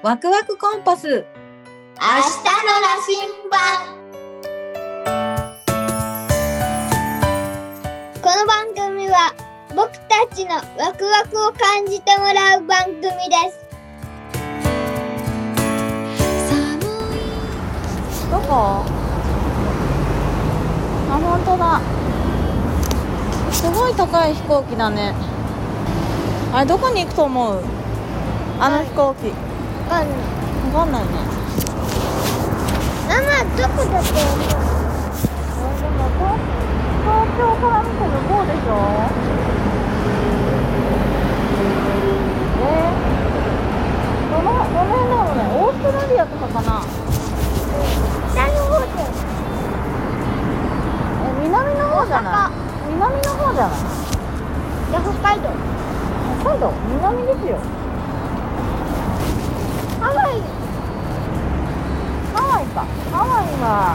ワクワクコンパス。明日の羅針盤。この番組は僕たちのワクワクを感じてもらう番組です。どこ？あ、本当だ。すごい高い飛行機だね。あれどこに行くと思う？あの飛行機あのわかんないね。ママどこだと思う。でも東東京から見て向こうでしょ？えー、どのどの辺だろうね？オーストラリアとかかな？北の方でえ南の方じゃない？南の方じゃない？で北海道。北海道？南ですよハワイハワイかハワ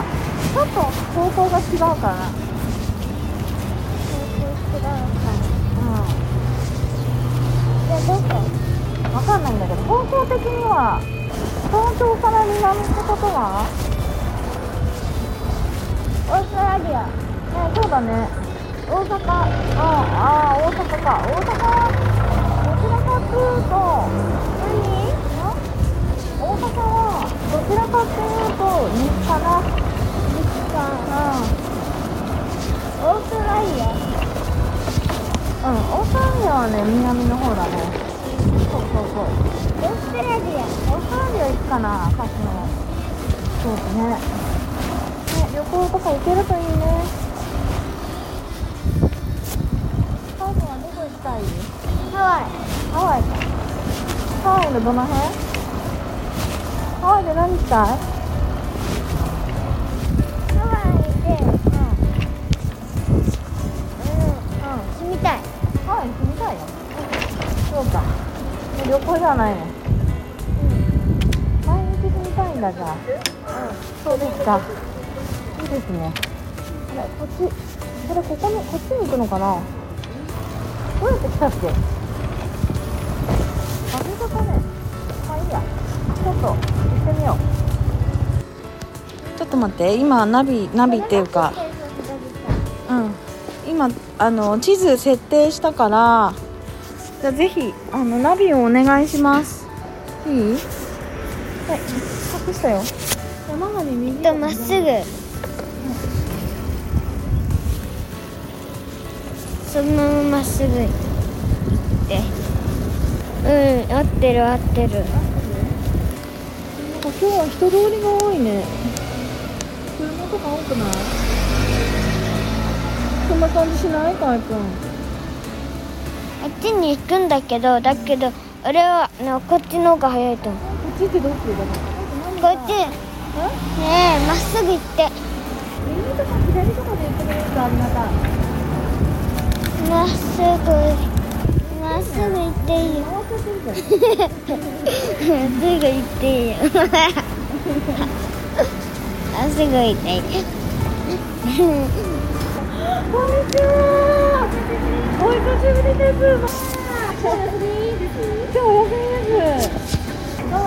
イはちょっと方向が違うからな。でどこうんわかんないんだけど方向的には東京から南ってことは。オーストラリア。ねそうだね。大阪。ああ大阪か。大阪。はどちらか。っていうと何大阪はどちらかっていうかな西かうんオーストラリアうん、オーストラリアはね、南の方だね。そうそうそう。オーストラリアオーストラリア行くかな、さっきの。そうだね。ね、旅行とか行けるといいね。カードはどこ行きたいハワイハワイか。ハワイのどの辺ハワイで何したい旅行じゃないね。毎日住みたいんだじゃあ。そうですか。いいですね。あれ、こっち、これここに、こっちに行くのかな。どうやって来たっけ？あれだかね。まあいいや。ちょっと行ってみよう。ちょっと待って、今ナビ、ナビっていうか。うん。今、あの、地図設定したから。じゃあ、ぜひ、あの、ナビをお願いします。いい？はい、隠したよ。山がね、右とまっすぐそのまままっすぐ行ってうん合ってる合ってるなんか今日は人通りが多いね。車とか多くない？そんな感じしない？かいくん。あっちに行くんだけどだけど俺はねこっちの方が早いと思うこっちってどっちだこっちねえまっすぐ行って右とか左とかで行ってくれるとありがたい。まっすぐまっすぐ行っていいよ合わせてるじゃん。すぐ行っていいよ あすぐ行っていいよこんにちは。しぶりです。お休みです。今日お休みです。どうも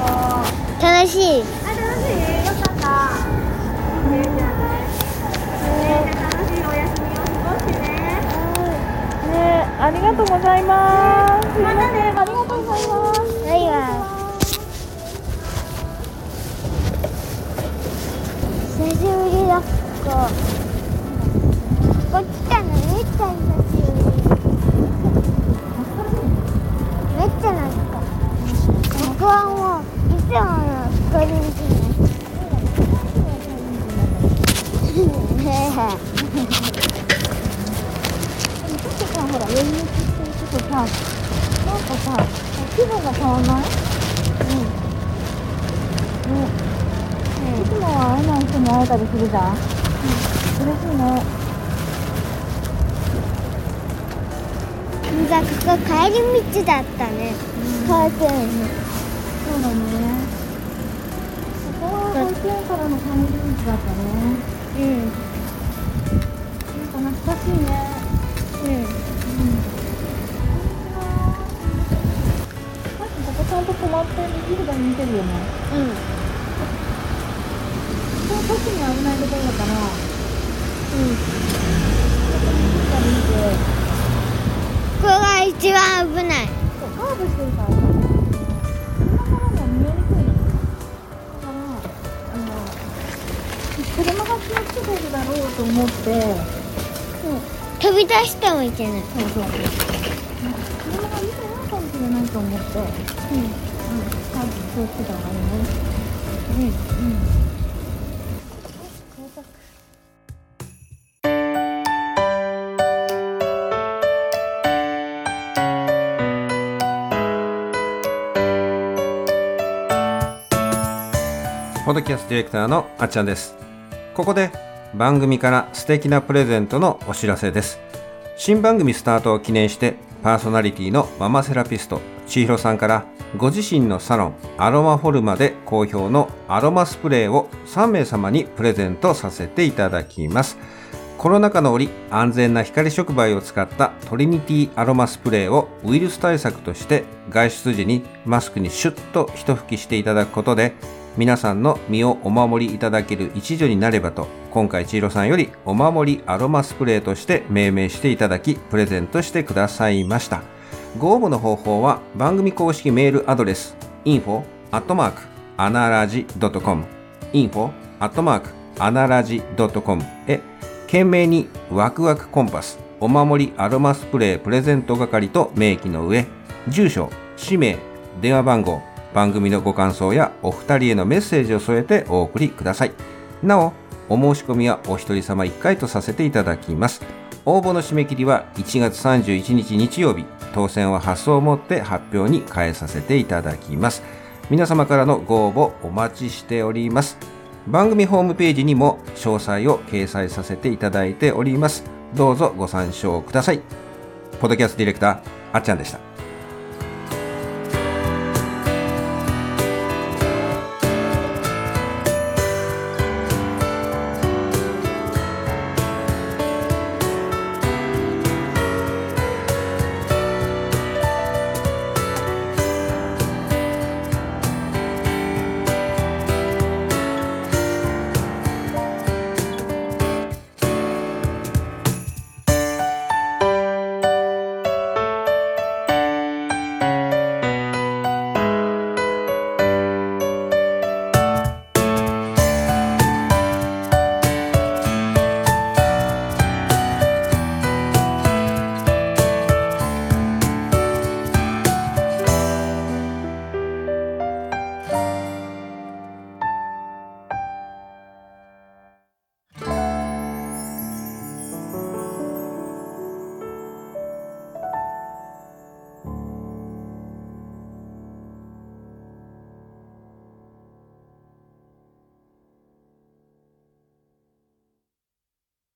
あ楽しい楽しい。よかった。ね楽しいお休みを過ごしてね。ねありがとうございます。またね。ありがとうございます。バイバイ久しぶりだっここっちかなめっちほら、余裕してちょっとさ、なんかさ、気分が変わんない？うん。ね。いつもは会えない人に会えたりするじゃん？うん。嬉しいね。じゃあここ帰り道だったね保育園のそうだね。ここは保育園からの帰り道だったね。うん。なん。か懐かしいね。うん。ここちゃんと止まって広場に見て。るよねうん。これ特に危ないところだからうん。広場に見てここが一番危ないカーブしてるから車からも見えにくいのだからあの車が気をつけてるだろうと思ってうん。飛び出してもいけない。そうそう車が見てないかもしれないと思ってうん。うん。カーブ気をつけた方がいいねうん。うん。ポッドキャストディレクターのあっちゃん。です。ここで番組から素敵なプレゼントのお知らせです。新番組スタートを記念してパーソナリティのママセラピスト千尋さんからご自身のサロンアロマフォルマで好評のアロマスプレーを3名様にプレゼントさせていただきます。コロナ禍の折安全な光触媒を使ったトリニティアロマスプレーをウイルス対策として外出時にマスクにシュッと一吹きしていただくことで皆さんの身をお守りいただける一助になればと今回千尋さんよりお守りアロマスプレーとして命名していただきプレゼントしてくださいました。ご応募の方法は番組公式メールアドレス info アットマークアナラジ .com info アットマークアナラジ .com へ懸命にワクワクコンパスお守りアロマスプレープレゼント係と明記の上住所氏名電話番号番組のご感想やお二人へのメッセージを添えてお送りください。なおお申し込みはお一人様1回とさせていただきます。応募の締め切りは1月31日日曜日。当選は発送をもって発表に変えさせていただきます。皆様からのご応募お待ちしております。番組ホームページにも詳細を掲載させていただいております。どうぞご参照ください。ポッドキャストディレクターあっちゃんでした。